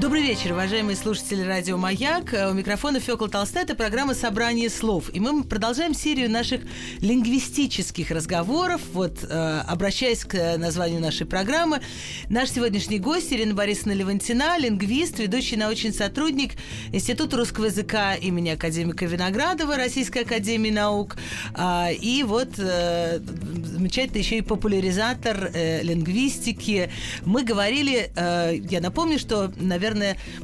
Добрый вечер, уважаемые слушатели радио «Маяк». У микрофона Фёкла Толстая. Это программа «Собрание слов». И мы продолжаем серию наших лингвистических разговоров. Вот, э, обращаясь к названию нашей программы, наш сегодняшний гость Ирина Борисовна Левантина, лингвист, ведущий научный сотрудник Института русского языка имени академика Виноградова Российской академии наук. Э, и вот э, замечательно еще и популяризатор э, лингвистики. Мы говорили, э, я напомню, что, наверное,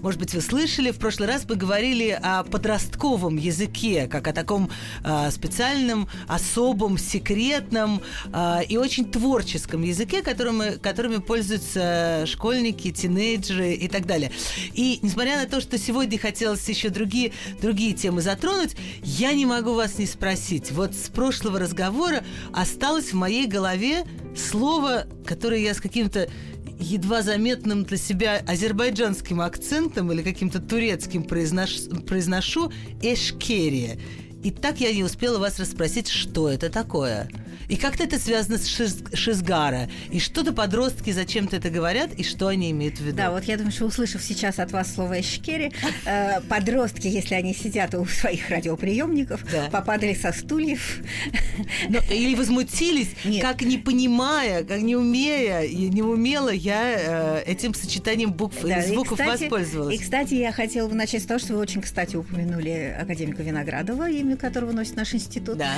может быть, вы слышали, в прошлый раз мы говорили о подростковом языке, как о таком э, специальном, особом, секретном э, и очень творческом языке, которым, которыми пользуются школьники, тинейджеры и так далее. И несмотря на то, что сегодня хотелось еще другие, другие темы затронуть, я не могу вас не спросить. Вот с прошлого разговора осталось в моей голове слово, которое я с каким-то едва заметным для себя азербайджанским акцентом или каким-то турецким произнош... произношу «эшкерия». И так я не успела вас расспросить, что это такое. И как-то это связано с шиз, Шизгара. И что-то подростки зачем-то это говорят, и что они имеют в виду. Да, вот я думаю, что услышав сейчас от вас слово «эшкери», э, подростки, если они сидят у своих радиоприемников, да. попадали со стульев. Но, или возмутились, Нет. как не понимая, как не умея, не умела я э, этим сочетанием букв да, и звуков и, кстати, воспользовалась. И, кстати, я хотела бы начать с того, что вы очень, кстати, упомянули академика Виноградова, имя которого носит наш институт. Да.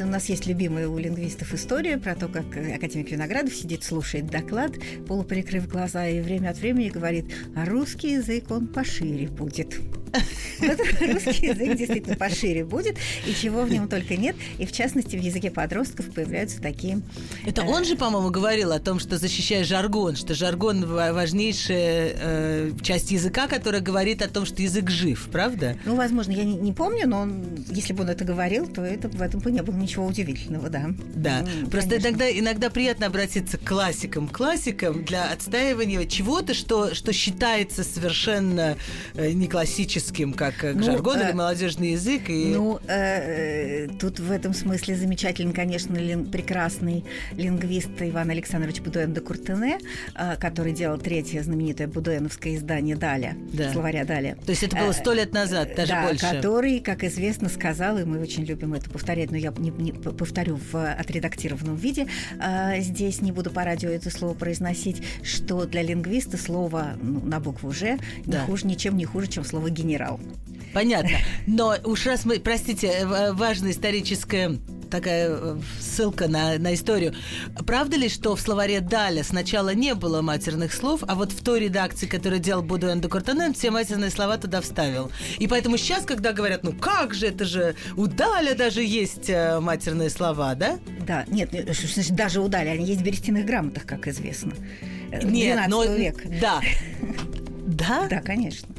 У нас есть любимые у лингвистов журналистов историю про то, как академик Виноградов сидит, слушает доклад, полуприкрыв глаза, и время от времени говорит, а русский язык, он пошире будет. Русский язык действительно пошире будет, и чего в нем только нет. И в частности, в языке подростков появляются такие... Это он же, по-моему, говорил о том, что защищая жаргон, что жаргон важнейшая э, часть языка, которая говорит о том, что язык жив, правда? Ну, возможно, я не, не помню, но он, если бы он это говорил, то это, в этом бы не было ничего удивительного, да. Да, ну, просто иногда, иногда приятно обратиться к классикам. Классикам для отстаивания чего-то, что, что считается совершенно э, не классическим, как э, ну, жаргон э, или молодежный язык. И... Ну, э, тут в этом смысле замечательный, конечно, лин, прекрасный лингвист Иван Александрович Будуэн де Куртене, э, который делал третье знаменитое будуэновское издание «Даля», да. словаря «Даля». То есть это было сто лет назад, даже да, больше. который, как известно, сказал, и мы очень любим это повторять, но я не, не повторю в отредактированном виде. А, здесь не буду по радио это слово произносить, что для лингвиста слово ну, на букву «Ж» не да. хуже, ничем не хуже, чем слово «генерал». Понятно. Но уж раз мы, простите, важная историческая такая э, ссылка на, на историю. Правда ли, что в словаре Даля сначала не было матерных слов, а вот в той редакции, которую делал Будуэн де Куртанен, все матерные слова туда вставил? И поэтому сейчас, когда говорят, ну как же, это же у Даля даже есть э, матерные слова, да? Да, нет, э, даже у Даля, они есть в берестяных грамотах, как известно. Нет, но... век. Да. Да? Да, конечно.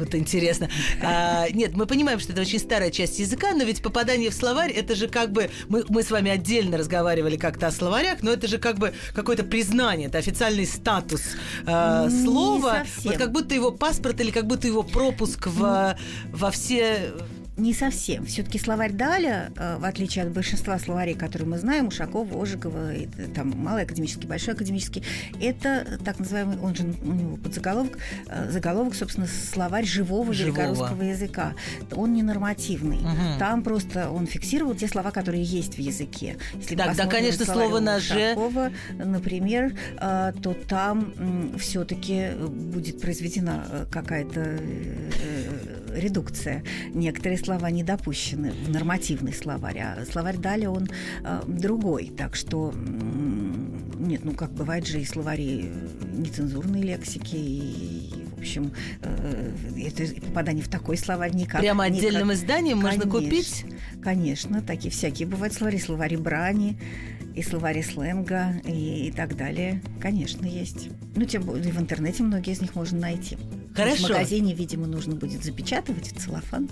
Вот интересно. А, нет, мы понимаем, что это очень старая часть языка, но ведь попадание в словарь, это же как бы... Мы, мы с вами отдельно разговаривали как-то о словарях, но это же как бы какое-то признание, это официальный статус э, слова. Вот как будто его паспорт или как будто его пропуск в, во все не совсем. Все-таки словарь Даля, э, в отличие от большинства словарей, которые мы знаем, Ушакова, Ожегова, там малый академический, большой академический, это так называемый, он же у него подзаголовок, э, заголовок, собственно, словарь живого, живого. великорусского языка. Он не нормативный. Угу. Там просто он фиксировал те слова, которые есть в языке. Если так, да, конечно, слово на «ж». например, э, то там все-таки будет произведена какая-то редукция. Некоторые слова не допущены в нормативный словарь, а словарь Дали он э, другой. Так что нет, ну как бывает же и словари нецензурной лексики, и, в общем, э, это попадание в такой словарь никак. Прямо отдельным никак. изданием конечно, можно купить? Конечно, такие всякие бывают словари, словари брани, и словари сленга, и, и так далее. Конечно, есть. Ну, тем более в интернете многие из них можно найти. Хорошо. В магазине, видимо, нужно будет запечатывать в целлофан.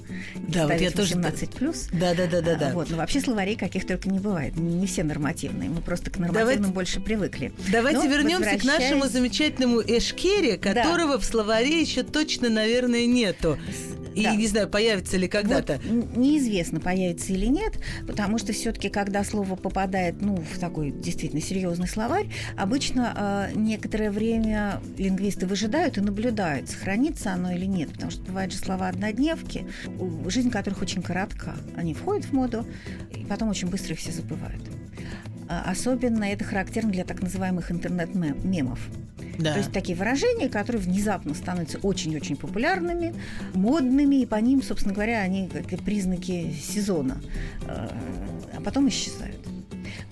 Да, вот я тоже- 18 плюс. Да, да, да, да, да. Вот, но вообще словарей каких только не бывает. Не все нормативные. Мы просто к нормативным Давайте- больше привыкли. Давайте Но вернемся к нашему возвращаясь- замечательному Эшкере, которого в словаре еще точно, наверное, нету. И Да. не знаю, появится ли когда-то. Вот неизвестно, появится или нет, потому что все-таки, когда слово попадает ну, в такой действительно серьезный словарь, обычно э, некоторое время лингвисты выжидают и наблюдают, сохранится оно или нет. Потому что бывают же слова однодневки, жизнь которых очень коротка. Они входят в моду, и потом очень быстро их все забывают. А Особенно это характерно для так называемых интернет-мемов. Да. То есть такие выражения, которые внезапно становятся очень-очень популярными, модными, и по ним, собственно говоря, они как признаки сезона, э, а потом исчезают.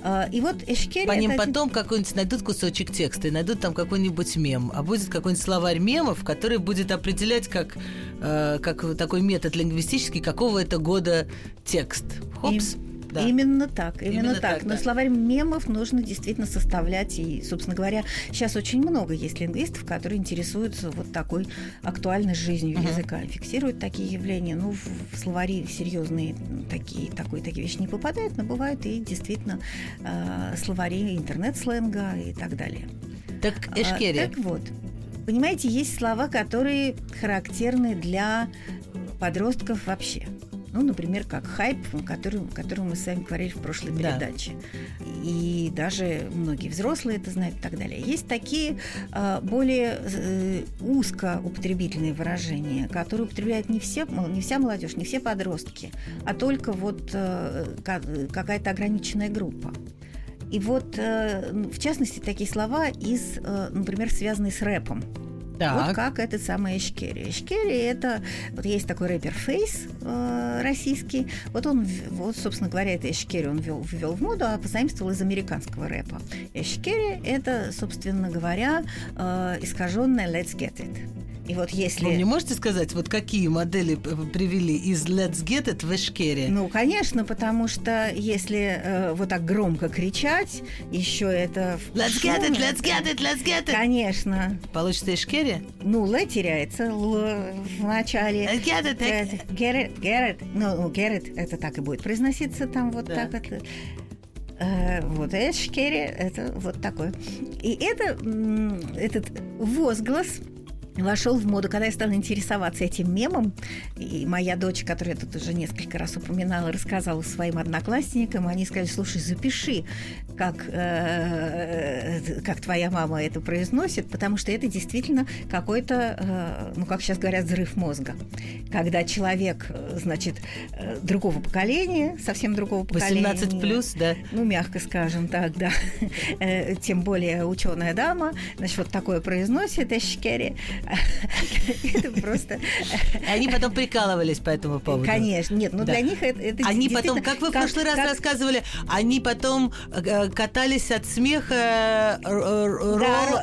Э, И вот Эшкери... По ним один- потом какой-нибудь найдут кусочек текста и найдут там какой-нибудь мем, а будет какой-нибудь словарь мемов, который будет определять как, э, как такой метод лингвистический, какого это года текст. Хопс. Да. Именно так, именно, Именно так. так, Но да. словарь мемов нужно действительно составлять. И, собственно говоря, сейчас очень много есть лингвистов, которые интересуются вот такой актуальной жизнью Мгм. языка, фиксируют такие явления. Ну, в, словари серьезные такие, такой, такие вещи не попадают, но бывают и действительно э, словари интернет-сленга и так далее. Так, А, Эшкери. так вот, понимаете, есть слова, которые характерны для подростков вообще. Ну, например, как хайп, о котором, о котором мы с вами говорили в прошлой Да. передаче. И даже многие взрослые это знают и так далее. Есть такие а, более э, узко употребительные выражения, которые употребляют не все, не вся молодежь, не все подростки, а только вот э, ка- какая-то ограниченная группа. И вот, э, в частности, такие слова из, э, например, связанные с рэпом. Так. Вот как этот самый Эшкери. Эшкери это вот есть такой рэпер Фейс э, российский. Вот он, вот, собственно говоря, это Эшкери он ввел, ввел в моду, а позаимствовал из американского рэпа. Эшкери это, собственно говоря, э, искаженное Let's Get It. И вот если... Вы мне можете сказать, вот какие модели привели из Let's Get It в Эшкере? Ну, конечно, потому что если э, вот так громко кричать, еще это... Let's get it, шуме, let's get it, let's get it. Конечно. Получится Эшкере? Ну, Л теряется Л в начале. Let's get it, Get it, get it, get it. Ну, get it, это так и будет произноситься там вот Да. так вот. Э, вот Эшкери, это вот такое. И это, этот возглас вошел в моду, когда я стала интересоваться этим мемом. И моя дочь, которую я тут уже несколько раз упоминала, рассказала своим одноклассникам. Они сказали, слушай, запиши, как, э, как твоя мама это произносит, потому что это действительно какой-то, э, ну, как сейчас говорят, взрыв мозга. Когда человек, значит, другого поколения, совсем другого поколения. 18 плюс, да. Ну, мягко скажем так, да. Э, Тем более ученая дама, значит, вот такое произносит Эшкери. Это просто... Они потом прикалывались по этому поводу. Конечно, нет, ну Да. для них это, Они потом, как вы в прошлый раз рассказывали, они потом э, катались от смеха. э,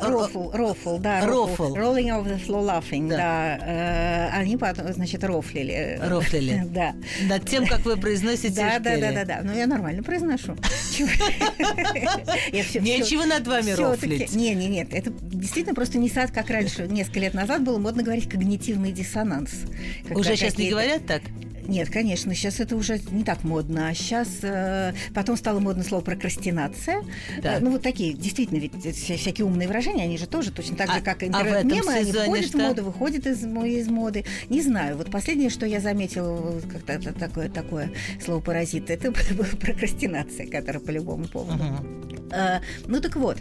рофл, рофл, да, Рофл. Rolling over the floor laughing, Да. э, Они потом, значит, рофлили. Рофлили. Да. Над тем, как вы произносите Да, да, да, да, да. Ну, я нормально произношу. Нечего над вами рофлить. Не, не, нет. Это действительно просто не сад, как раньше, несколько лет назад было модно говорить когнитивный диссонанс. Уже сейчас не говорят так? Нет, конечно, сейчас это уже не так модно. А сейчас потом стало модно слово прокрастинация. Да. Э, Ну, вот такие, действительно, ведь вся- всякие умные выражения, они же тоже точно так А- же, как а интернет-мемы, они сезоне входят что? в моду, выходят из, из моды. Не знаю, вот последнее, что я заметила, как-то такое, такое слово паразит, это была прокрастинация, которая по любому поводу. Мгм. Э, ну так вот.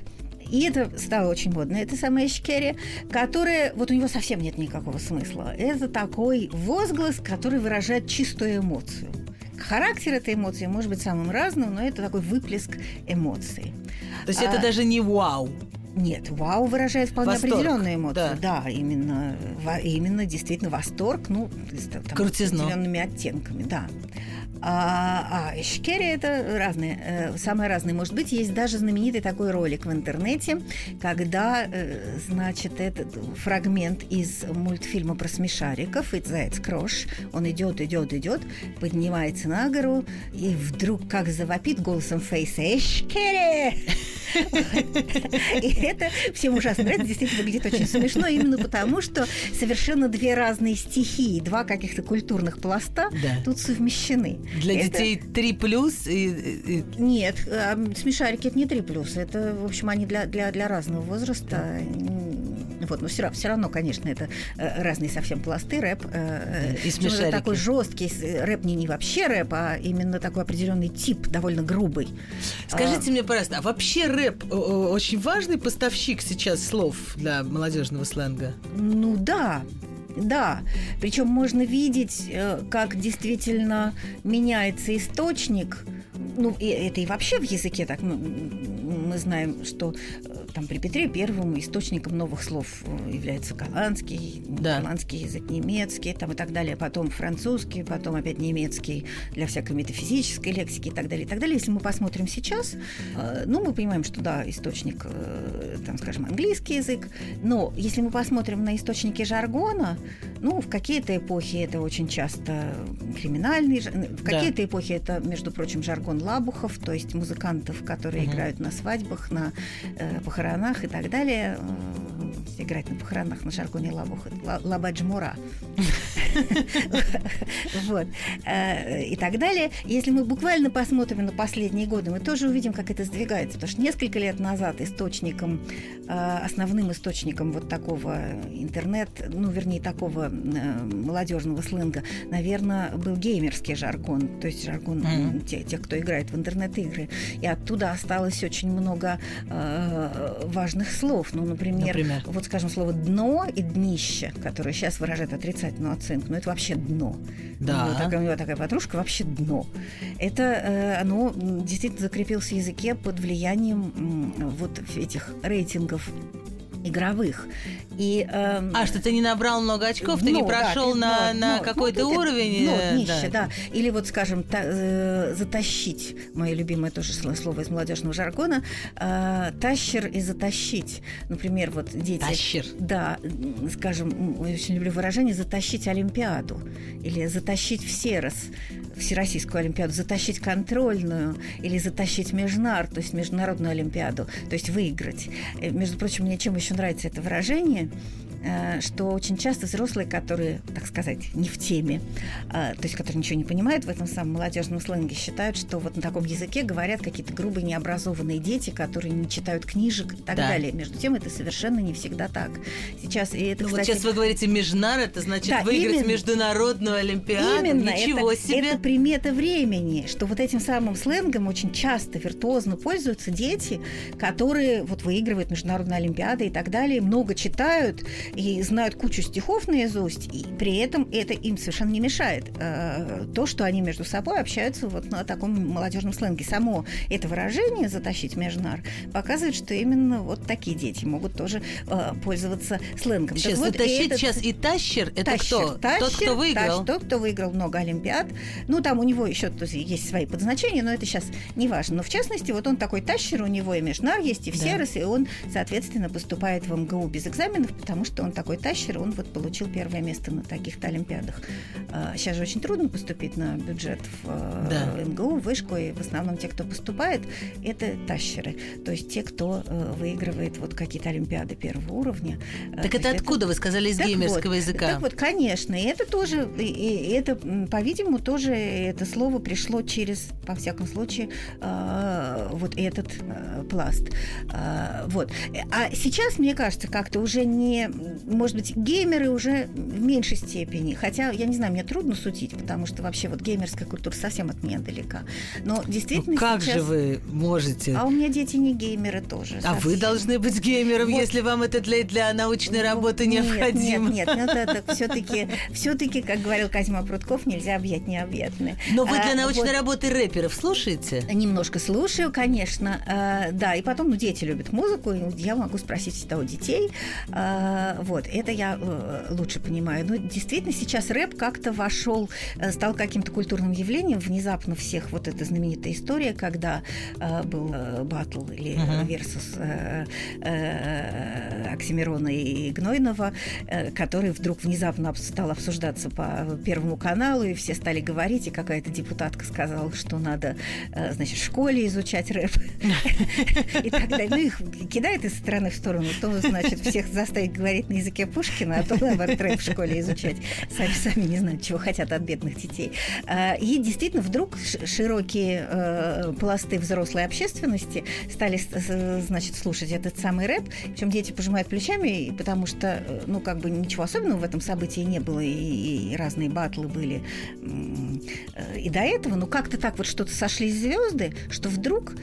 И это стало очень модно. Это самая Эшкери, которая... Вот у него совсем нет никакого смысла. Это такой возглас, который выражает чистую эмоцию. Характер этой эмоции может быть самым разным, но это такой выплеск эмоций. То есть это А- даже не вау. Нет, вау выражает вполне Восторг, определенную эмоцию. да. Да, именно, во- именно действительно восторг, ну, с определенными оттенками, да. А, а эшкери это разные, э, самые разные. Может быть, есть даже знаменитый такой ролик в интернете, когда, э, значит, этот фрагмент из мультфильма про смешариков, и заяц Крош, он идет, идет, идет, поднимается на гору, и вдруг как завопит голосом Фейса «Эшкери!» И это всем ужасно нравится, действительно выглядит очень смешно, именно потому, что совершенно две разные стихии, два каких-то культурных пласта тут совмещены. Для детей 3 плюс и... Нет, а, смешарики это не 3 плюс, это, в общем, они для, для, для разного возраста. Вот, но все, все равно, конечно, это э, разные совсем пласты рэп. Э, и смешарики. такой жесткий рэп не, не вообще рэп, а именно такой определенный тип, довольно грубый. Скажите а, мне, пожалуйста, а вообще рэп очень важный поставщик сейчас слов для молодежного сленга? Ну да, да, причем можно видеть, э, как действительно меняется источник. Ну, и это и вообще в языке так. Мы, мы знаем, что там при Петре Первом источником новых слов э, является голландский, да. голландский язык, немецкий, там и так далее, потом французский, потом опять немецкий для всякой метафизической лексики и так далее, и так далее. Если мы посмотрим сейчас, э, ну, мы понимаем, что да, источник, э, там, скажем, английский язык, но если мы посмотрим на источники жаргона, ну, в какие-то эпохи это очень часто криминальный, в какие-то да. эпохи это, между прочим, жаргон лабухов, то есть музыкантов, которые угу. играют на свадьбах, на э, похоронах похоронах и так далее. Э, играть на похоронах на жаргоне. Лабаджмура. Вот. Э, и так далее. Если мы буквально посмотрим на последние годы, мы тоже увидим, как это сдвигается. Потому что несколько лет назад источником, э, основным источником вот такого интернет, ну, вернее, такого молодежного сленга, наверное, был геймерский жаргон. То есть жаргон тех, кто играет в интернет-игры. И оттуда осталось очень много важных слов. Ну, например, например, вот, скажем, слово «дно» и «днище», которое сейчас выражает отрицательную оценку, ну, это вообще дно. Да. У него такая, у него такая подружка вообще дно. Это, э, оно действительно закрепилось в языке под влиянием вот этих рейтингов игровых. И, э, а, что ты не набрал много очков, ты ну, не прошел да, на, но, на но, какой-то ну, уровень. Ну, днище, да. да. Или вот, скажем, та, э, затащить, мое любимое тоже слово из молодежного жаргона, э, тащер и затащить. Например, вот дети... Тащер. Да, скажем, очень люблю выражение «затащить Олимпиаду» или «затащить в Серос». Всероссийскую Олимпиаду, затащить контрольную или затащить межнар, то есть международную Олимпиаду, то есть выиграть. Э, между прочим, мне чем еще нравится это выражение, что очень часто взрослые, которые, так сказать, не в теме, э, то есть которые ничего не понимают в этом самом молодежном сленге, считают, что вот на таком языке говорят какие-то грубые необразованные дети, которые не читают книжек и так да. далее. Между тем, это совершенно не всегда так. Сейчас, и это, ну, кстати... вот сейчас вы говорите межнар, это значит да, выиграть именно, международную олимпиаду. Именно, Ничего это, себе! Это примета времени, что вот этим самым сленгом очень часто виртуозно пользуются дети, которые вот выигрывают международные олимпиады и так далее, много читают, и знают кучу стихов наизусть, и при этом это им совершенно не мешает. Э, то, что они между собой общаются вот на таком молодежном сленге. Само это выражение «затащить межнар» показывает, что именно вот такие дети могут тоже э, пользоваться сленгом. Сейчас вот затащить этот... сейчас и тащер, это тащер, кто? Тащер, тот, кто выиграл? Тащер, тот, кто выиграл много олимпиад. Ну, там у него еще есть свои подзначения, но это сейчас не важно. Но в частности, вот он такой тащер, у него и межнар есть, и в да. и он, соответственно, поступает в МГУ без экзаменов, потому что он такой тащер, он вот получил первое место на таких-то олимпиадах. А, сейчас же очень трудно поступить на бюджет в э, да. МГУ, в вышку, и в основном те, кто поступает, это тащеры, то есть те, кто э, выигрывает вот какие-то олимпиады первого уровня. Э, так это откуда, это... вы сказали, из так геймерского вот, языка? Так вот, конечно, и это тоже, и, и это, по-видимому, тоже это слово пришло через, по всяком случае, вот этот пласт. Э, вот. А сейчас, мне кажется, как-то уже не, может быть, геймеры уже в меньшей степени. Хотя, я не знаю, мне трудно судить, потому что вообще вот геймерская культура совсем от меня далека. Но действительно ну, как сейчас... же вы можете? А у меня дети не геймеры тоже. А вы должны быть геймером, вот. если вам это для, для научной ну, работы нет, необходимо. Нет, нет, нет это все-таки, все-таки, как говорил Казима Прутков, нельзя объять необъятное. Но вы для а, научной вот. работы рэперов слушаете? Немножко слушаю, конечно. А, да, и потом, ну, дети любят музыку, и я могу спросить всегда у детей. Вот, это я э, лучше понимаю. Но действительно сейчас рэп как-то вошел, э, стал каким-то культурным явлением. Внезапно всех вот эта знаменитая история, когда э, был батл или версус Оксимирона и Гнойного, который вдруг внезапно стал обсуждаться по Первому каналу, и все стали говорить, и какая-то депутатка сказала, что надо, значит, в школе изучать рэп и так далее. Ну, их кидает из стороны в сторону, то, значит, всех заставить говорить на языке Пушкина, а то, наоборот, рэп в школе изучать. Сами сами не знают, чего хотят от бедных детей. А, и действительно, вдруг широкие э, пласты взрослой общественности стали, значит, слушать этот самый рэп. Причем дети пожимают плечами, потому что, э, ну, как бы ничего особенного в этом событии не было, и, и разные батлы были э, и до этого, но как-то так вот что-то сошлись звезды, что вдруг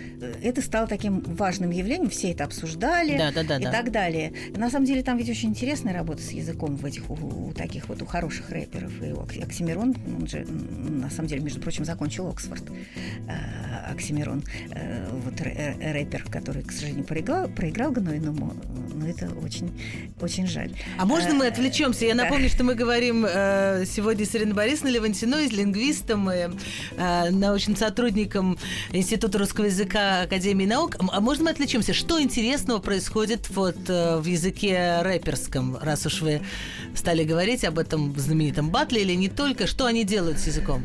это стало таким важным явлением, все это обсуждали да, да, да, и да. так далее. На самом деле там ведь очень интересная работа с языком в этих у, у таких вот у хороших рэперов. И Оксимирон, он же на самом деле, между прочим, закончил Оксфорд. Э, Оксимирон, э, вот рэпер, который, к сожалению, проиграл, проиграл Гнойному, но это очень, очень жаль. А можно мы э, отвлечемся? Я напомню, что мы говорим сегодня с Ириной Борисовной Левантиной, лингвистом и научным сотрудником Института русского языка Академии наук. А можно мы отвлечемся? Что интересного происходит вот в языке рэперском, раз уж вы стали говорить об этом знаменитом батле или не только? Что они делают с языком?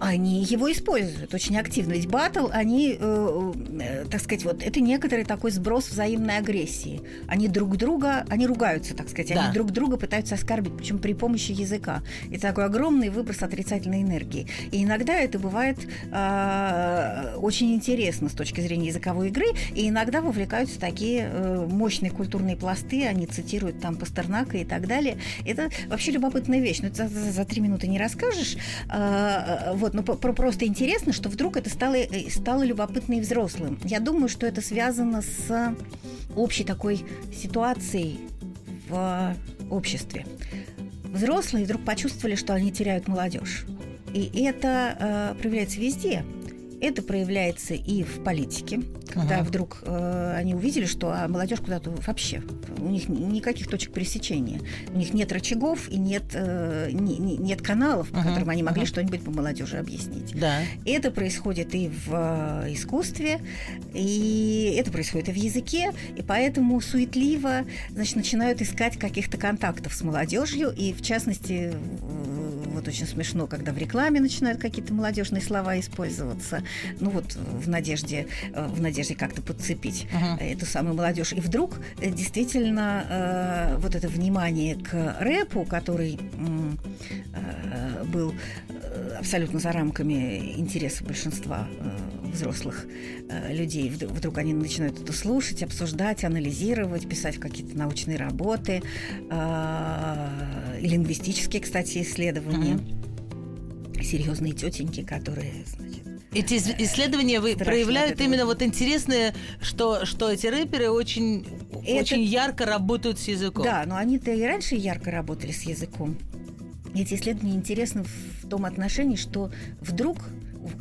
Они его используют очень активно. Ведь батл, они, э, э, так сказать, вот это некоторый такой сброс взаимной агрессии. Они друг друга, они ругаются, так сказать, да. они друг друга пытаются оскорбить, причем при помощи языка. Это такой огромный выброс отрицательной энергии. И иногда это бывает э, очень интересно с точки зрения языковой игры, и иногда вовлекаются такие э, мощные культурные пласты, они цитируют там Пастернака и так далее. Это вообще любопытная вещь. Но это за, за три минуты не расскажешь. Э, вот вот, ну про просто интересно, что вдруг это стало, э, стало любопытно и взрослым. Я думаю, что это связано с общей такой ситуацией в обществе. Взрослые вдруг почувствовали, что они теряют молодежь. И это э, проявляется везде. Это проявляется и в политике, когда ага. вдруг э, они увидели, что а молодежь куда-то вообще у них никаких точек пересечения, у них нет рычагов и нет э, не, не, нет каналов, по ага. которым они могли ага. что-нибудь по молодежи объяснить. Да. Это происходит и в э, искусстве, и это происходит и в языке, и поэтому суетливо, значит, начинают искать каких-то контактов с молодежью, и в частности вот очень смешно, когда в рекламе начинают какие-то молодежные слова использоваться, ну вот в надежде, э, в надежде как-то подцепить uh-huh. эту самую молодежь. И вдруг э, действительно э, вот это внимание к рэпу, который э, был абсолютно за рамками интереса большинства э, взрослых э, людей. Вдруг они начинают это слушать, обсуждать, анализировать, писать какие-то научные работы, э, лингвистические, кстати, исследования. Mm-hmm. Серьезные тетеньки, которые, значит, эти исследования вы проявляют именно вот интересное, что, что эти рэперы очень, это... очень ярко работают с языком. Да, но они-то и раньше ярко работали с языком. Эти исследования интересны в том отношении, что вдруг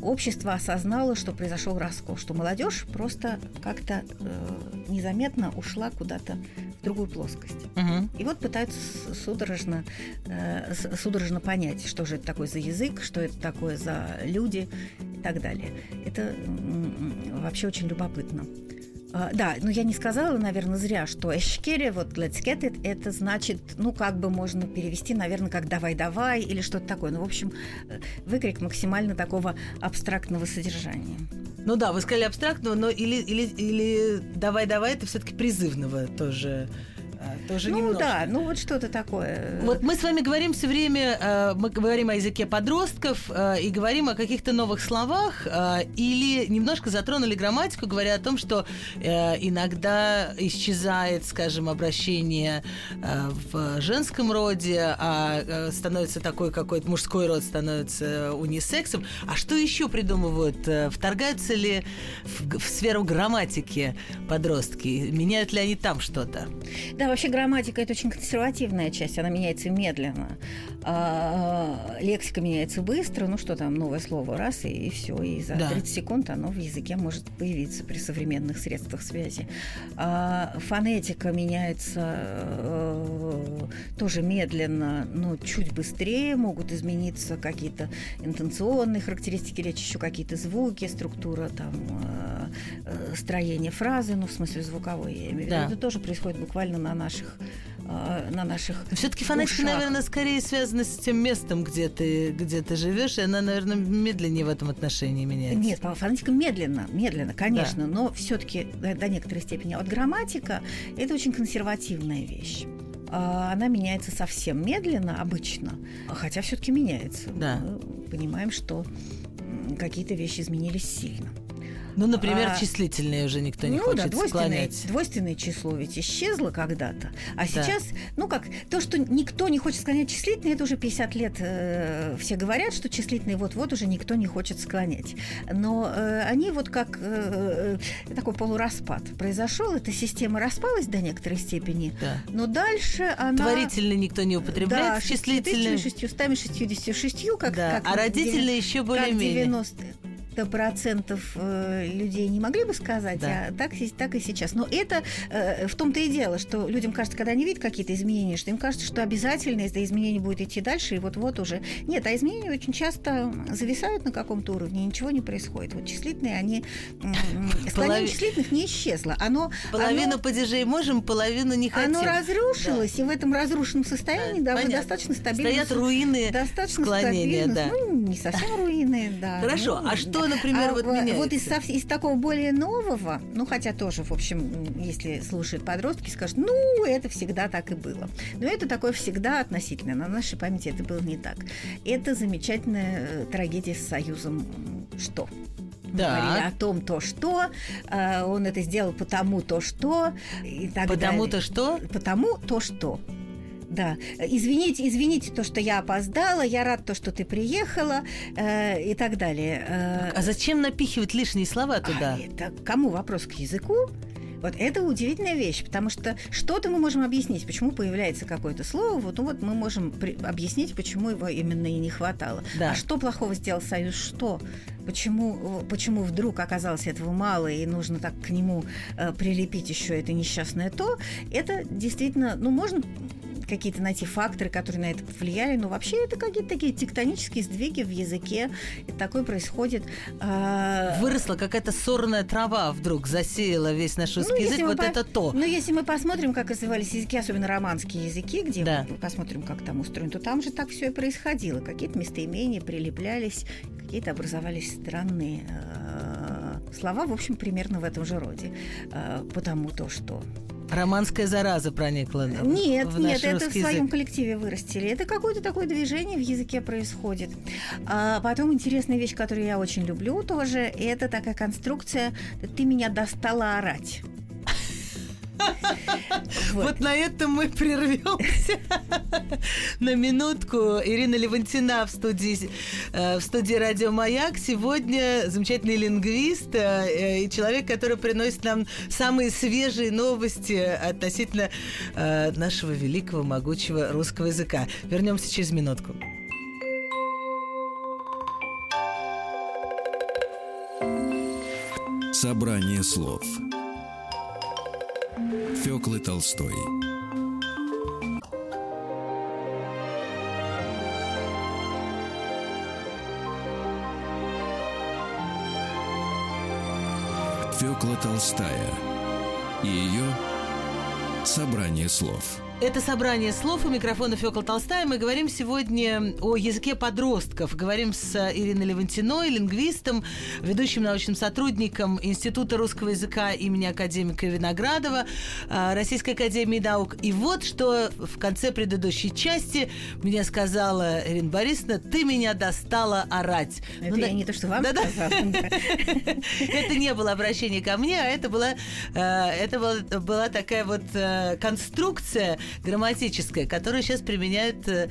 общество осознало, что произошел раскол, что молодежь просто как-то э, незаметно ушла куда-то другую плоскость. Угу. И вот пытаются судорожно, э, судорожно понять, что же это такое за язык, что это такое за люди и так далее. Это вообще очень любопытно. А, да, но я не сказала, наверное, зря, что эшкере, вот let's get it, это значит, ну, как бы можно перевести, наверное, как давай-давай или что-то такое. Ну, в общем, э, выкрик максимально такого абстрактного содержания. Ну да, вы сказали абстрактного, но или, или, или давай-давай, это все-таки призывного тоже тоже ну немножко. да, ну вот что-то такое. Вот мы с вами говорим все время, э, мы говорим о языке подростков э, и говорим о каких-то новых словах, э, или немножко затронули грамматику, говоря о том, что иногда исчезает, скажем, обращение в женском роде, а становится такой какой-то мужской род становится унисексом. А что еще придумывают? Вторгаются ли в, в сферу грамматики подростки? Меняют ли они там что-то? Да, вообще грамматика это очень консервативная часть, она меняется медленно. А, лексика меняется быстро, ну что там, новое слово, раз, и, и все, и за да. 30 секунд оно в языке может появиться при современных средствах связи. А, фонетика меняется э, тоже медленно, но чуть быстрее, могут измениться какие-то интенционные характеристики речи, еще какие-то звуки, структура там э, э, строение фразы, ну в смысле звуковой, я имею в виду, да. это тоже происходит буквально на наших Э, на наших Все-таки фонетика, наверное, скорее связана с тем местом, где ты, где ты живешь, и она, наверное, медленнее в этом отношении меняется. Нет, фонетика медленно, медленно, конечно, да. но все-таки до, до некоторой степени. Вот грамматика – это очень консервативная вещь а, она меняется совсем медленно обычно, хотя все-таки меняется. Да. Мы понимаем, что какие-то вещи изменились сильно. Ну, например, а, числительные уже никто не ну, хочет да, двойственное, склонять. Двойственное число ведь исчезло когда-то. А да. сейчас, ну как, то, что никто не хочет склонять числительные, это уже 50 лет э, все говорят, что числительные вот-вот уже никто не хочет склонять. Но э, они вот как э, э, такой полураспад произошел, эта система распалась до некоторой степени, да. но дальше она... Творительные никто не употребляет, да, числительные... 666, как, да. как а родительные еще более-менее. 90 процентов э, людей не могли бы сказать, да. а так, так и сейчас. Но это э, в том-то и дело, что людям кажется, когда они видят какие-то изменения, что им кажется, что обязательно это изменение будет идти дальше, и вот-вот уже. Нет, а изменения очень часто зависают на каком-то уровне, и ничего не происходит. Вот числительные, они... Склонение числительных не исчезло. Оно, половину оно, падежей можем, половину не хотим. Оно разрушилось, да. и в этом разрушенном состоянии да, да, достаточно стабильно. Стоят руины достаточно склонения, да. Ну, не совсем руины, да. Хорошо, ну, а что например, а, вот меняется? Вот из, из такого более нового, ну, хотя тоже, в общем, если слушают подростки, скажут, ну, это всегда так и было. Но это такое всегда относительно. На нашей памяти это было не так. Это замечательная э, трагедия с Союзом «Что?» да. говорили о том, то что, э, он это сделал потому то что и так потому далее. то что? Потому то что. Да. Извините, извините то, что я опоздала, я рад то, что ты приехала э, и так далее. Э, а зачем напихивать лишние слова туда? А это кому вопрос к языку? Вот это удивительная вещь, потому что что-то мы можем объяснить, почему появляется какое-то слово, вот, ну вот мы можем при- объяснить, почему его именно и не хватало. Да. А что плохого сделал Союз? Что? Почему, почему вдруг оказалось этого мало и нужно так к нему э, прилепить еще это несчастное то? Это действительно, ну можно какие-то найти факторы, которые на это повлияли, но вообще это какие-то такие тектонические сдвиги в языке, и такое происходит. А... Выросла какая-то сорная трава вдруг, засеяла весь наш русский ну, язык, вот по... это то. Ну, если мы посмотрим, как развивались языки, особенно романские языки, где да. мы посмотрим, как там устроен, то там же так все и происходило. Какие-то местоимения прилеплялись, какие-то образовались странные э, слова, в общем, примерно в этом же роде. Э, потому то, что Романская зараза проникла. Нет, в нет, это в своем язык. коллективе вырастили. Это какое-то такое движение в языке происходит. А потом интересная вещь, которую я очень люблю тоже, это такая конструкция «ты меня достала орать». Вот на этом мы прервемся на минутку. Ирина Левантина в студии, э, в студии «Радио Маяк». Сегодня замечательный лингвист э, и человек, который приносит нам самые свежие новости относительно э, нашего великого, могучего русского языка. Вернемся через минутку. Собрание слов – Фёклы Толстой. Фёкла Толстая и ее собрание слов – это собрание слов у микрофона Фёкла Толстая. Мы говорим сегодня о языке подростков. Говорим с Ириной Левантиной, лингвистом, ведущим научным сотрудником Института русского языка имени академика Виноградова, а, Российской академии наук. И вот что в конце предыдущей части мне сказала Ирина Борисовна, ты меня достала орать. Это ну, я да, не то, что вам да, сказала. Это не было обращение ко мне, а это была, э, это была такая вот э, конструкция, грамматическое, которое сейчас применяют э,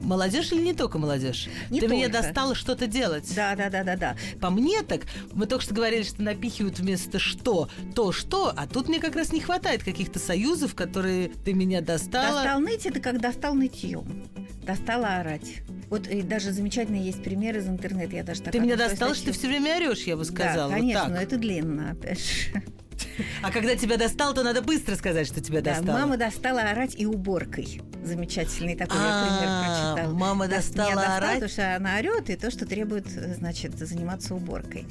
молодежь или не только молодежь? Не Ты меня только. достала что-то делать. Да, да, да, да, да. По мне так, мы только что говорили, что напихивают вместо что то что, а тут мне как раз не хватает каких-то союзов, которые ты меня достала. Достал ныть это как достал нытьем. Достала орать. Вот и даже замечательный есть пример из интернета. Я даже так Ты меня достала, что ты все время орешь, я бы сказала. Да, вот конечно, так. но это длинно, опять же. А когда тебя достал, то надо быстро сказать, что тебя Да, достало. мама достала орать и уборкой. Замечательный такой я А, пример прочитала. мама Да, достала орать? Потому что она орет, и то, что требует, значит, заниматься уборкой.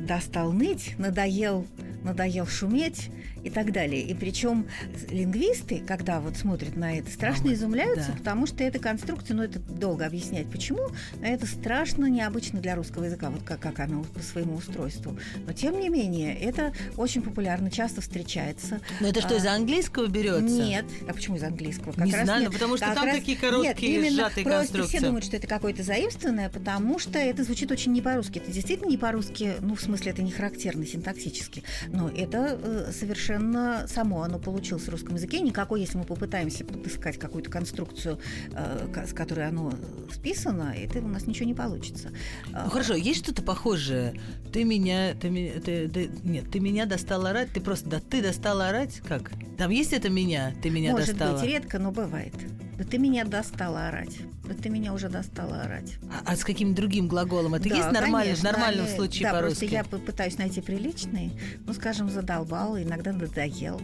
Достал ныть, надоел, надоел шуметь и так далее. И причем лингвисты, когда вот смотрят на это, страшно Мама, изумляются, да. потому что эта конструкция, ну это долго объяснять почему, это страшно необычно для русского языка, вот как, как оно по своему устройству. Но тем не менее, это очень популярно, часто встречается. Но это что, А, из английского берется? нет. А почему из английского? Не раз знаю, нет. потому что Как там раз- такие короткие, нет, именно сжатые просто конструкции. все думают, что это какое-то заимствованное, потому что это звучит очень не по-русски. Это действительно не по-русски, ну, в смысле, это не характерно синтаксически. Но это э, совершенно само оно получилось в русском языке. Никакой, если мы попытаемся подыскать какую-то конструкцию, э, с которой оно списано, это у нас ничего не получится. Ну хорошо, есть что-то похожее? Ты меня, ты ты, ты- нет, ты меня достала орать, ты просто, да, ты достала орать, как? Там есть это меня, ты меня Может достала? быть, редко, но бывает. Да ты меня достала орать. Да ты меня уже достала орать. А, а с каким другим глаголом? Это Да, есть нормально, в нормальном они- случае да, по-русски? просто я пытаюсь найти приличные. Ну, скажем, задолбал, иногда надоел.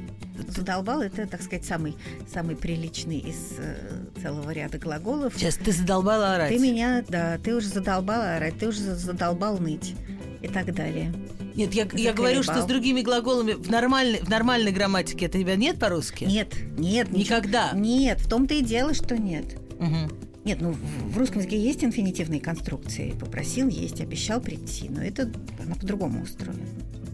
Задолбал это, так сказать, самый, самый приличный из э, целого ряда глаголов. Сейчас ты задолбала орать. Ты меня, да, ты уже задолбала орать, ты уже за- задолбал ныть и так далее. Нет, я, я говорю, что с другими глаголами в нормальной, в нормальной грамматике это тебя нет по-русски? Нет, нет, ничего- Никогда? Нет, в том-то и дело, что нет. Мгм. Нет, ну в в русском языке есть инфинитивные конструкции. Попросил есть, обещал прийти, но это она по-другому устроена.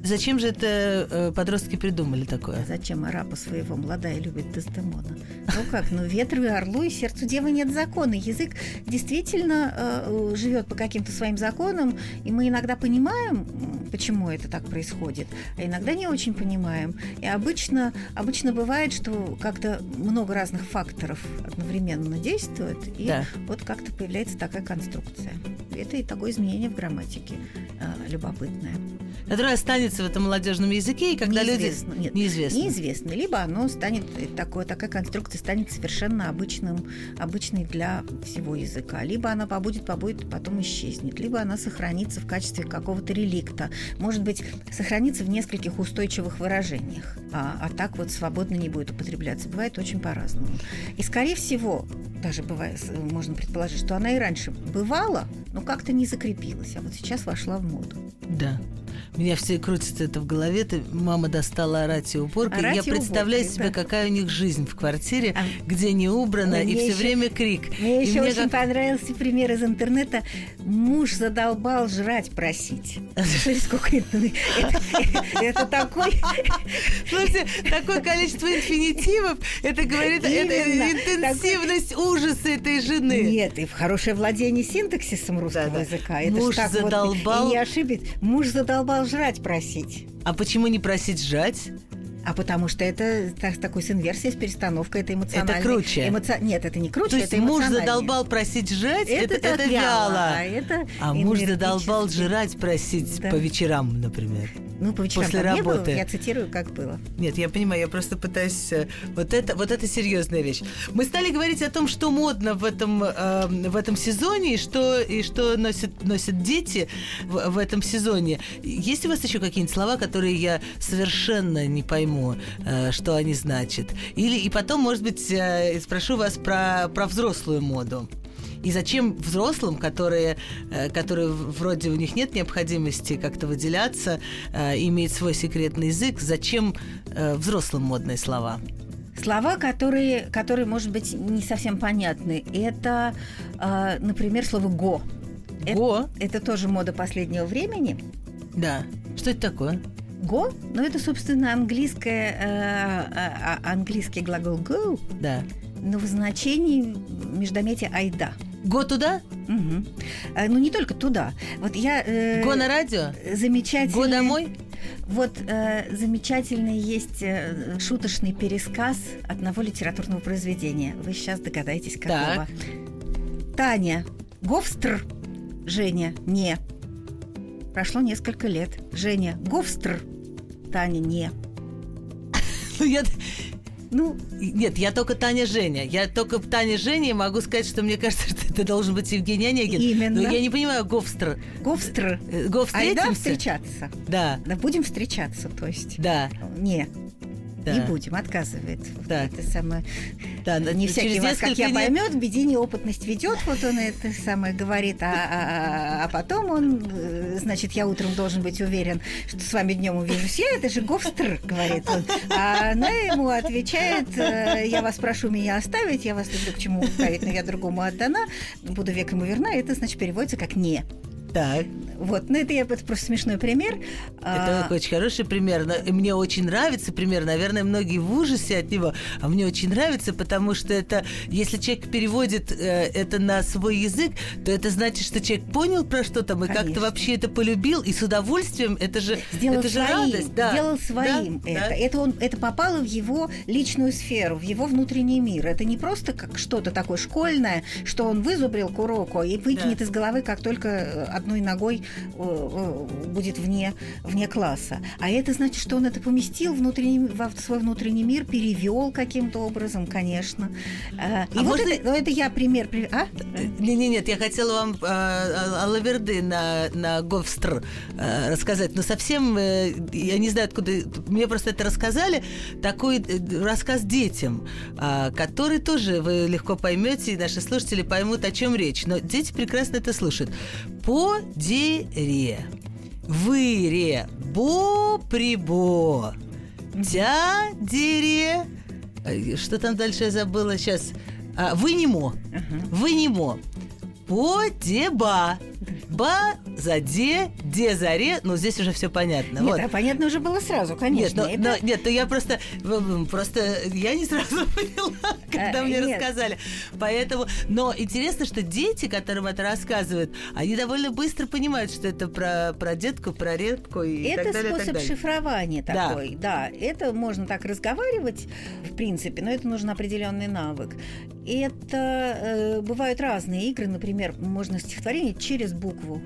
Зачем же это э, подростки придумали такое? Зачем арапа своего молодая любит Дездемона? Ну как, ну ветру и орлу и сердцу девы нет закона. Язык действительно э, живет по каким-то своим законам, и мы иногда понимаем, почему это так происходит, а иногда не очень понимаем. И обычно, обычно бывает, что как-то много разных факторов одновременно действует, и Да. вот как-то появляется такая конструкция. Это и такое изменение в грамматике э, любопытное. Которое останется в этом молодежном языке, и когда Неизвестно. люди... Нет, Неизвестно. Неизвестно. Либо оно станет, э, такое, такая конструкция станет совершенно обычным, обычной для всего языка. Либо она побудет, побудет, потом исчезнет. Либо она сохранится в качестве какого-то реликта. Может быть, сохранится в нескольких устойчивых выражениях. А, а так вот свободно не будет употребляться. Бывает очень по-разному. И, скорее всего, даже бывает, с- можно предположить, что она и раньше бывала, но как-то не закрепилась. А вот сейчас вошла в моду. Да. Меня все крутится это в голове. Ты, мама достала орать и уборкой. Орать Я и представляю уборкой, себе, да. какая у них жизнь в квартире, А- где не убрано, и все время крик. Мне И еще мне очень как- понравился пример из интернета. Муж задолбал жрать просить. Сколько это, такой... Слушайте, такое количество инфинитивов, это говорит интенсивность ужаса этой жены. Нет, и хорошее владение синтаксисом русского языка. Муж задолбал. не ошибиться. Муж задолбал жрать просить. А почему не просить жать? А потому что это так, такой с инверсией, с перестановкой, это эмоционально. Это круче. Нет, это не круче, То есть это муж задолбал просить жрать, это, так это вяло. а это А муж задолбал жрать просить Да. по вечерам, например. Ну, по вечерам после не было, работы. я цитирую, как было. Нет, я понимаю, я просто пытаюсь... э, Вот это, вот это серьезная вещь. Мы стали говорить о том, что модно в этом, э, в этом сезоне и что, и что носят, носят дети в, в этом сезоне. Есть у вас еще какие-нибудь слова, которые я совершенно не пойму, э, что они значат? Или и потом, может быть, э, спрошу вас про, про взрослую моду. И зачем взрослым, которые, э, которые вроде у них нет необходимости как-то выделяться, иметь свой секретный язык, зачем взрослым модные слова? Слова, которые, которые, может быть, не совсем понятны, это, например, слово «го». Это- Го, Это тоже мода последнего времени. да. Что это такое? Го, ну это, собственно, английское, э, а- а- английский глагол go, Да. но в значении междометия айда. Го туда? Мгм. Э, Ну, не только туда. Вот я... э, Го на радио? Замечательно. Го домой? Вот э, замечательный есть э, шуточный пересказ одного литературного произведения. Вы сейчас догадаетесь, какого. Так. Таня, Говстр. Женя, не. Прошло несколько лет. Женя, Говстр. Таня, не. Ну, я... Ну, Нет, я только Таня Женя. Я только Таня Женя и могу сказать, что мне кажется, что это должен быть Евгений Онегин. Именно. Но я не понимаю, Говстр. Говстр. Э, Гов Айда встречаться. Да, Да будем встречаться, то есть. да, Не, да. не будем, отказывает. Вот Так. Это самое. Да, Не всякий вас, как я поймет, в беде неопытность ведет, вот он это самое говорит, а, а- а- а потом он, э, значит, я утром должен быть уверен, что с вами днем увижусь я, это же Говстр, говорит он. А она ему отвечает, э, я вас прошу меня оставить, я вас люблю к чему ставить, но я другому отдана, буду век ему верна, это, значит, переводится как «не». Так, Вот, ну это, я, это просто смешной пример. это А, очень хороший пример. но- Мне очень нравится пример. Наверное, многие в ужасе от него. А мне очень нравится, потому что это, если человек переводит э, это на свой язык, то это значит, что человек понял про что там и как-то вообще это полюбил и с удовольствием. Это же, сделал это же своим, радость. Да. сделал своим Да, это. да. Это, он, это попало в его личную сферу, в его внутренний мир. Это не просто как что-то такое школьное, что он вызубрил к уроку и выкинет из головы, как только э, одной ногой э, э, будет вне, вне класса. А это значит, что он это поместил внутренний, во свой внутренний мир, перевел каким-то образом, конечно. Э, И А вот можно- это, ну, это я пример. при- А? Не, не, нет, я хотела вам э, Лаверды на, на Говстр э, рассказать, но совсем, э, я не знаю, откуда, мне просто это рассказали, такой э, рассказ детям, а, который тоже вы легко поймете, и наши слушатели поймут, о чем речь, но дети прекрасно это слушают. По дере, выре, бо прибо, тя дере, Э, что там дальше я забыла? Сейчас, а, вы немо. Ага. Вы немо. Ба за де, де за ре. Ну, здесь уже все понятно. Нет, вот. а понятно уже было сразу, Нет, конечно. но, Это- но- нет, ну я просто, просто я не сразу поняла, когда Э, мне нет. рассказали. Поэтому, но интересно, что дети, которым это рассказывают, они довольно быстро понимают, что это про, про детку, про редку и это так далее, и так способ далее. шифрования Да. такой, да. Это можно так разговаривать, в принципе, но это нужен определенный навык. Это э, бывают разные игры, например, можно стихотворение через букву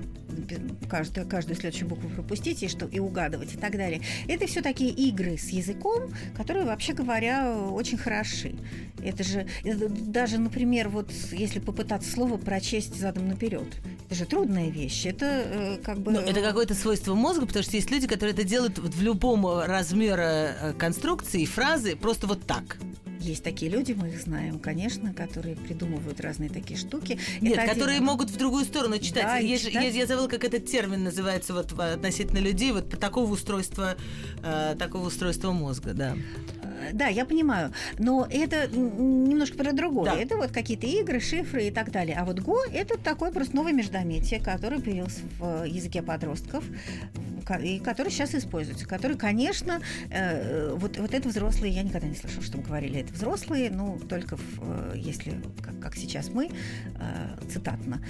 каждую, каждую следующую букву пропустить и, что, и угадывать и так далее. Это все такие игры с языком, которые, вообще говоря, очень хороши. Это же это даже, например, вот если попытаться слово прочесть задом наперед, это же трудная вещь. Это э, как бы Ну, это какое-то свойство мозга, потому что есть люди, которые это делают вот в любом размере э, конструкции, фразы, просто вот так. Есть такие люди, мы их знаем, конечно, которые придумывают разные такие штуки. Нет, Это которые один- могут в другую сторону читать. Да, же- читать. я, я забыла, как этот термин называется вот в- относительно людей, вот такого устройства, э, такого устройства мозга, да. Э, Да, я понимаю, но это немножко про другое. Да. Это вот какие-то игры, шифры и так далее. А вот Го это такой просто новый междометие, который появился в э, языке подростков ко- и который сейчас используется. Который, конечно, э, вот, вот это взрослые, я никогда не слышала, чтобы говорили это взрослые, ну, только в, э, если, как, как сейчас мы, э, цитатно.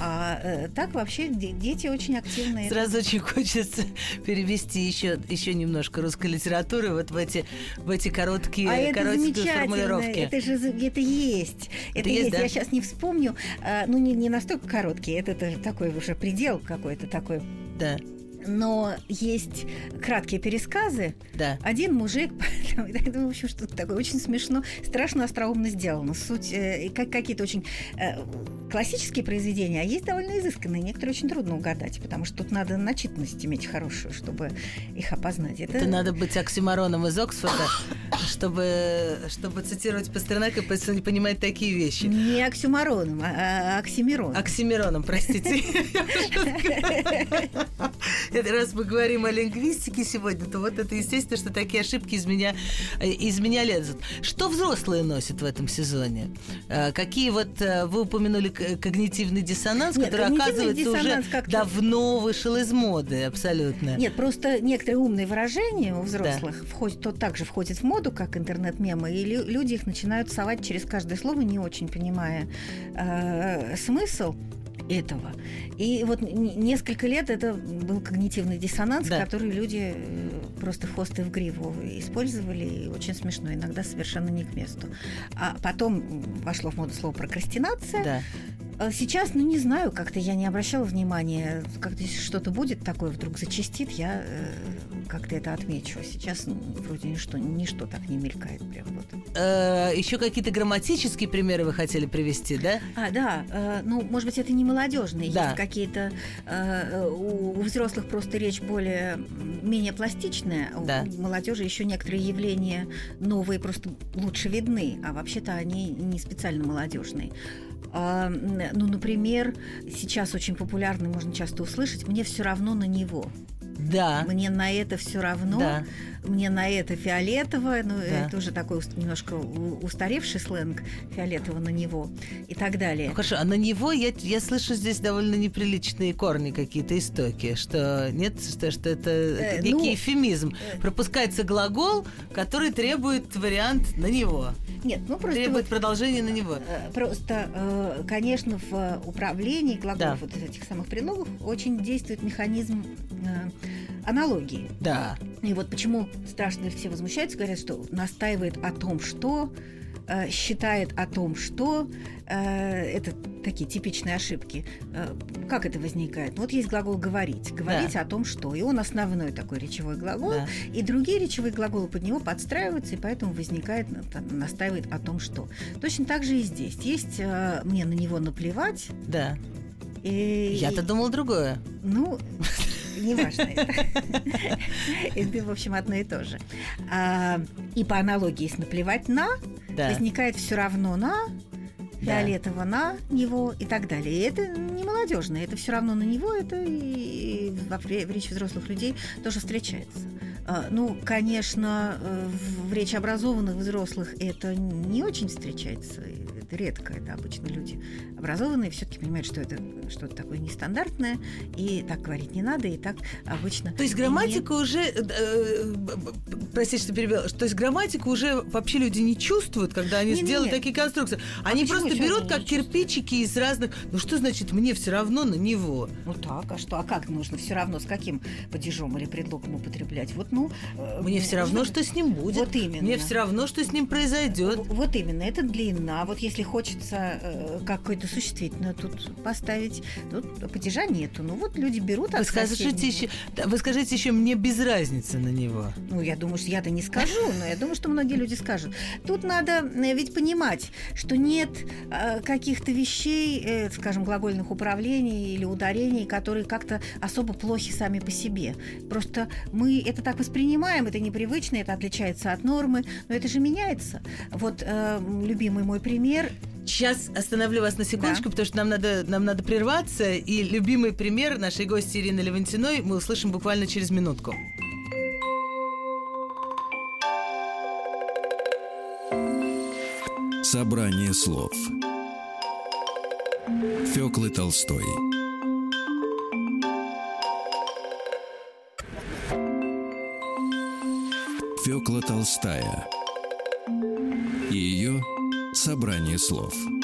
А э, так вообще де- дети очень активные. Сразу очень хочется перевести еще, еще немножко русской литературы вот в эти, в эти короткие, А это короткие замечательно, формулировки. это же это есть, это, Это есть. есть, да? Я сейчас не вспомню, ну не, не настолько короткие, это, это такой уже предел какой-то такой. Да, Но есть краткие пересказы. да. Один мужик, в общем, что-то такое очень смешно, страшно остроумно сделано. Суть, э, как какие-то очень э, классические произведения, а есть довольно изысканные. Некоторые очень трудно угадать, потому что тут надо начитанность иметь хорошую, чтобы их опознать. Это, Это надо быть оксимороном из Оксфорда, чтобы, чтобы цитировать Пастернака и понимать такие вещи. не оксюмароном, а, а оксимироном. Оксимироном, простите. Раз мы говорим о лингвистике сегодня, то вот это естественно, что такие ошибки из меня, э, из меня лезут. Что взрослые носят в этом сезоне? Э, Какие вот э, вы упомянули когнитивный диссонанс, Нет, который, оказывается, уже диссонанс как-то- давно вышел из моды, абсолютно. Нет, просто некоторые умные выражения у взрослых входят, то также входят в моду, как интернет-мемы, и лю- люди их начинают совать через каждое слово, не очень понимая э, смысл. Этого. И вот несколько лет это был когнитивный диссонанс, да. который люди э, просто хвосты в гриву использовали, и очень смешно, иногда совершенно не к месту. А потом вошло в моду слово прокрастинация. Да. А сейчас, ну не знаю, как-то я не обращала внимания, как-то что-то будет такое вдруг зачастит, я э, как-то это отмечу. Сейчас ну, вроде ничто, ничто так не мелькает прям вот. Э, еще какие-то грамматические примеры вы хотели привести, да? А, да. Э, ну, может быть, это не молодежные, да. есть какие-то э, у, у взрослых просто речь более менее пластичная, да. у молодежи еще некоторые явления новые просто лучше видны, а вообще-то они не специально молодежные. Ну, например, сейчас очень популярный, можно часто услышать, мне все равно на него. Да. Мне на это все равно. Да. Мне на это фиолетово. Ну, да. это уже такой немножко устаревший сленг. Фиолетово на него и так далее. Ну, хорошо, а на него я, я слышу здесь довольно неприличные корни какие-то истоки. Что нет, что, что это, это э, некий ну, эфемизм. Э, Пропускается глагол, который требует вариант на него. Нет, ну просто... Требует вот, продолжения на него. Э, просто, э, конечно, в управлении глаголов, да. вот этих самых предлогов, очень действует механизм э, аналогии. Да. И вот почему страшно все возмущаются, говорят, что настаивает о том, что Э, считает о том, что э, это такие типичные ошибки. Э, как это возникает? Вот есть глагол говорить, говорить да. о том, что, и он основной такой речевой глагол, да. и другие речевые глаголы под него подстраиваются, и поэтому возникает настаивает о том, что. Точно так же и здесь есть мне на него наплевать. Да. И... Я-то думал другое. Ну, неважно это. Это, в общем, одно и то же. А, и по аналогии, если наплевать на, возникает все равно на, фиолетово на него и так далее. И это не молодежное, это все равно на него, это и в, в речи взрослых людей тоже встречается. А, ну, конечно, э, в речи образованных взрослых это не очень встречается это редко, это обычно люди образованные, все-таки понимают, что это что-то такое нестандартное, и так говорить не надо, и так обычно. То есть грамматика не... уже, э, э, простите, что перебил, то есть грамматику уже вообще люди не чувствуют, когда они не, сделают не, такие конструкции. А они просто берут как кирпичики из разных. Ну что значит мне все равно на него? Ну так, а что, а как нужно все равно с каким падежом или предлогом употреблять? Вот ну. Э, мне все равно, что с ним будет. Вот именно. Мне все равно, что с ним произойдет. Вот именно, это длина. Вот если хочется э, какое-то существительное тут поставить, тут падежа нету. Ну вот люди берут вы скажите еще, Вы скажите еще, мне без разницы на него. Ну, я думаю, что я-то не скажу, но я думаю, что многие люди скажут. Тут надо э, ведь понимать, что нет э, каких-то вещей, э, скажем, глагольных управлений или ударений, которые как-то особо плохи сами по себе. Просто мы это так воспринимаем, это непривычно, это отличается от нормы, но это же меняется. Вот э, любимый мой пример Сейчас остановлю вас на секундочку, да. потому что нам надо, нам надо прерваться. И любимый пример нашей гости Ирины Левантиной мы услышим буквально через минутку. Собрание слов Фёклы Толстой Фёкла Толстая и ее Собрание слов.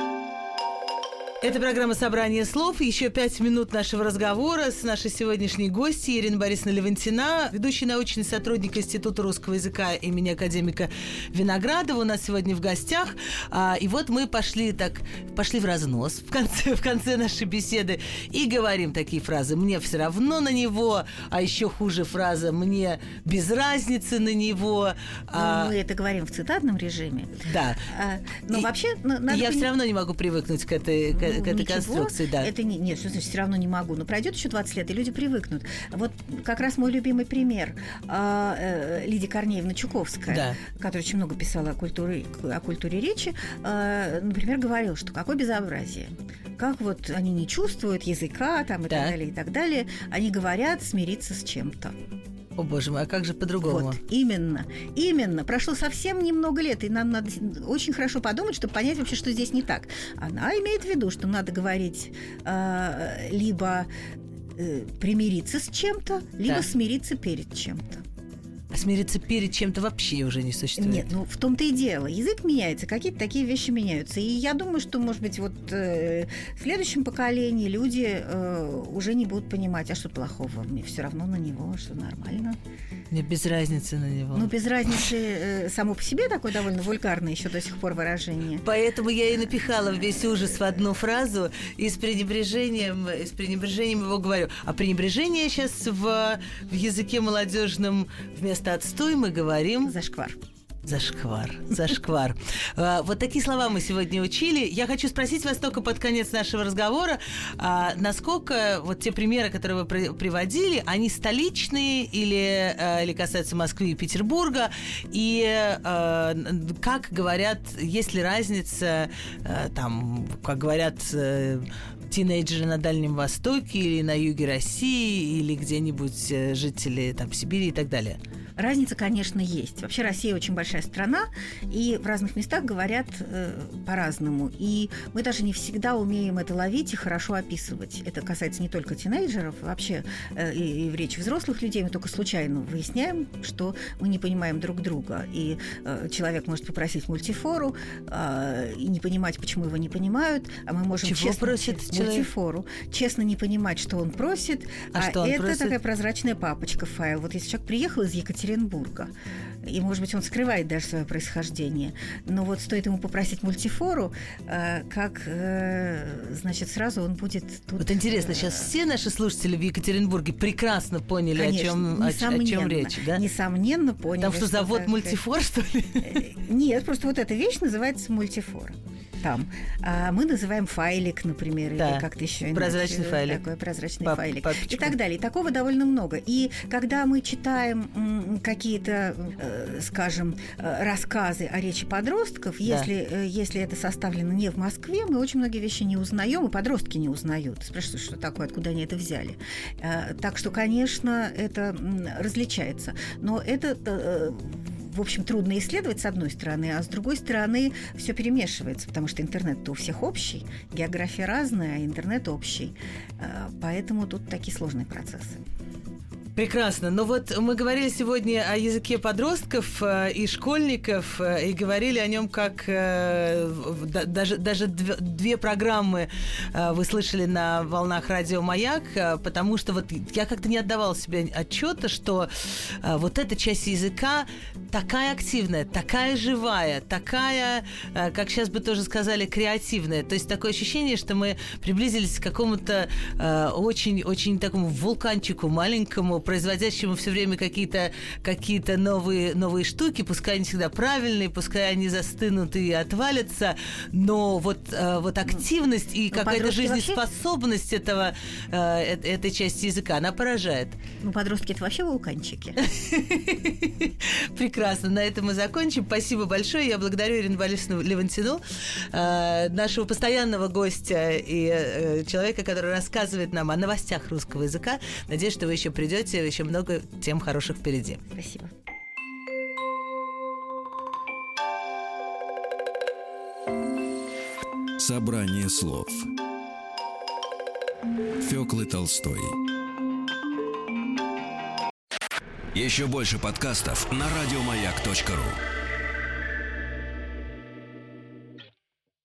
Это программа «Собрание слов». Еще пять минут нашего разговора с нашей сегодняшней гостьей Ириной Борисовной Левантина, ведущий научный сотрудник Института русского языка имени академика Виноградова. У нас сегодня в гостях. А, и вот мы пошли так, пошли в разнос в конце, в конце нашей беседы и говорим такие фразы. «Мне все равно на него», а еще хуже фраза «мне без разницы на него». А... мы это говорим в цитатном режиме. Да. А, но и, вообще... Надо я понять... все равно не могу привыкнуть к этой, к, к этой конструкции, да. Это не, нет, что значит, все равно не могу. Но пройдет еще 20 лет, и люди привыкнут. Вот как раз мой любимый пример. А, э, Лидия Корнеевна Чуковская, да. которая очень много писала о культуре, о культуре речи, э, например, говорила, что какое безобразие. Как вот они не чувствуют языка там, и да. так далее, и так далее. Они говорят смириться с чем-то. О боже мой, а как же по-другому? Вот, именно, именно. Прошло совсем немного лет, и нам надо очень хорошо подумать, чтобы понять вообще, что здесь не так. Она имеет в виду, что надо говорить э, либо э, примириться с чем-то, либо да. смириться перед чем-то. А смириться перед чем-то вообще уже не существует. Нет, ну в том-то и дело. Язык меняется, какие-то такие вещи меняются. И я думаю, что, может быть, вот э, в следующем поколении люди э, уже не будут понимать, а что плохого? Мне все равно на него, что нормально. Мне без разницы на него. Ну, без разницы э, само по себе такое довольно вульгарное еще до сих пор выражение. Поэтому я и напихала весь ужас в одну фразу и с пренебрежением, и с пренебрежением его говорю. А пренебрежение сейчас в, в языке молодежном вместо отстой мы говорим... Зашквар. Зашквар, зашквар. А, вот такие слова мы сегодня учили. Я хочу спросить вас только под конец нашего разговора, а, насколько вот те примеры, которые вы приводили, они столичные или, а, или касаются Москвы и Петербурга, и как говорят, есть ли разница, там, как говорят э, тинейджеры на Дальнем Востоке или на юге России, или где-нибудь э, жители там Сибири и так далее? Разница, конечно, есть. Вообще Россия очень большая страна, и в разных местах говорят э, по-разному. И мы даже не всегда умеем это ловить и хорошо описывать. Это касается не только тинейджеров, вообще э, и, и в речи взрослых людей. Мы только случайно выясняем, что мы не понимаем друг друга. И э, человек может попросить мультифору э, и не понимать, почему его не понимают, а мы можем Чего честно просит мультифору, честно не понимать, что он просит, а, а что он это просит? такая прозрачная папочка файл. Вот если человек приехал из Екатеринбурга Екатеринбурга. И, может быть, он скрывает даже свое происхождение. Но вот стоит ему попросить мультифору, э, как, э, значит, сразу он будет тут... Вот интересно, сейчас э, все наши слушатели в Екатеринбурге прекрасно поняли, Конечно, о, чем, о, о чем речь, да? Несомненно поняли. Там что, завод так- мультифор, что ли? Нет, просто вот эта вещь называется мультифор. Там. А мы называем файлик, например, Да. или как-то еще иначе. Прозрачный файлик. Такой прозрачный Пап- файлик. папочка. И так далее. И такого довольно много. И когда мы читаем какие-то, э, скажем, э, рассказы о речи подростков, Да. если, э, если это составлено не в Москве, мы очень многие вещи не узнаем, и подростки не узнают. Спрашивают, что такое, откуда они это взяли. Э, Так что, конечно, это различается. Но это в общем, трудно исследовать с одной стороны, а с другой стороны все перемешивается, потому что интернет-то у всех общий, география разная, а интернет общий. Э, Поэтому тут такие сложные процессы. Прекрасно. Но вот мы говорили сегодня о языке подростков э, и школьников, э, и говорили о нем как э, даже, даже дв- две программы вы слышали на волнах радио «Маяк», потому что вот я как-то не отдавала себе отчета, что вот эта часть языка такая активная, такая живая, такая, как сейчас бы тоже сказали, креативная. То есть такое ощущение, что мы приблизились к какому-то очень-очень такому вулканчику маленькому, производящему все время какие-то какие новые, новые штуки, пускай они всегда правильные, пускай они застынут и отвалятся, но вот, э, вот активность и Ну, какая-то вообще- жизнеспособность этого, э, э- этой части языка, она поражает. Ну, подростки это вообще вулканчики. Прекрасно. На этом мы закончим. Спасибо большое. Я благодарю Ирину Борисовну Левантину, нашего постоянного гостя и человека, который рассказывает нам о новостях русского языка. Надеюсь, что вы еще придете, еще много тем хороших впереди. Спасибо. Собрание слов Фёклы Толстой Еще больше подкастов на радиомаяк.ру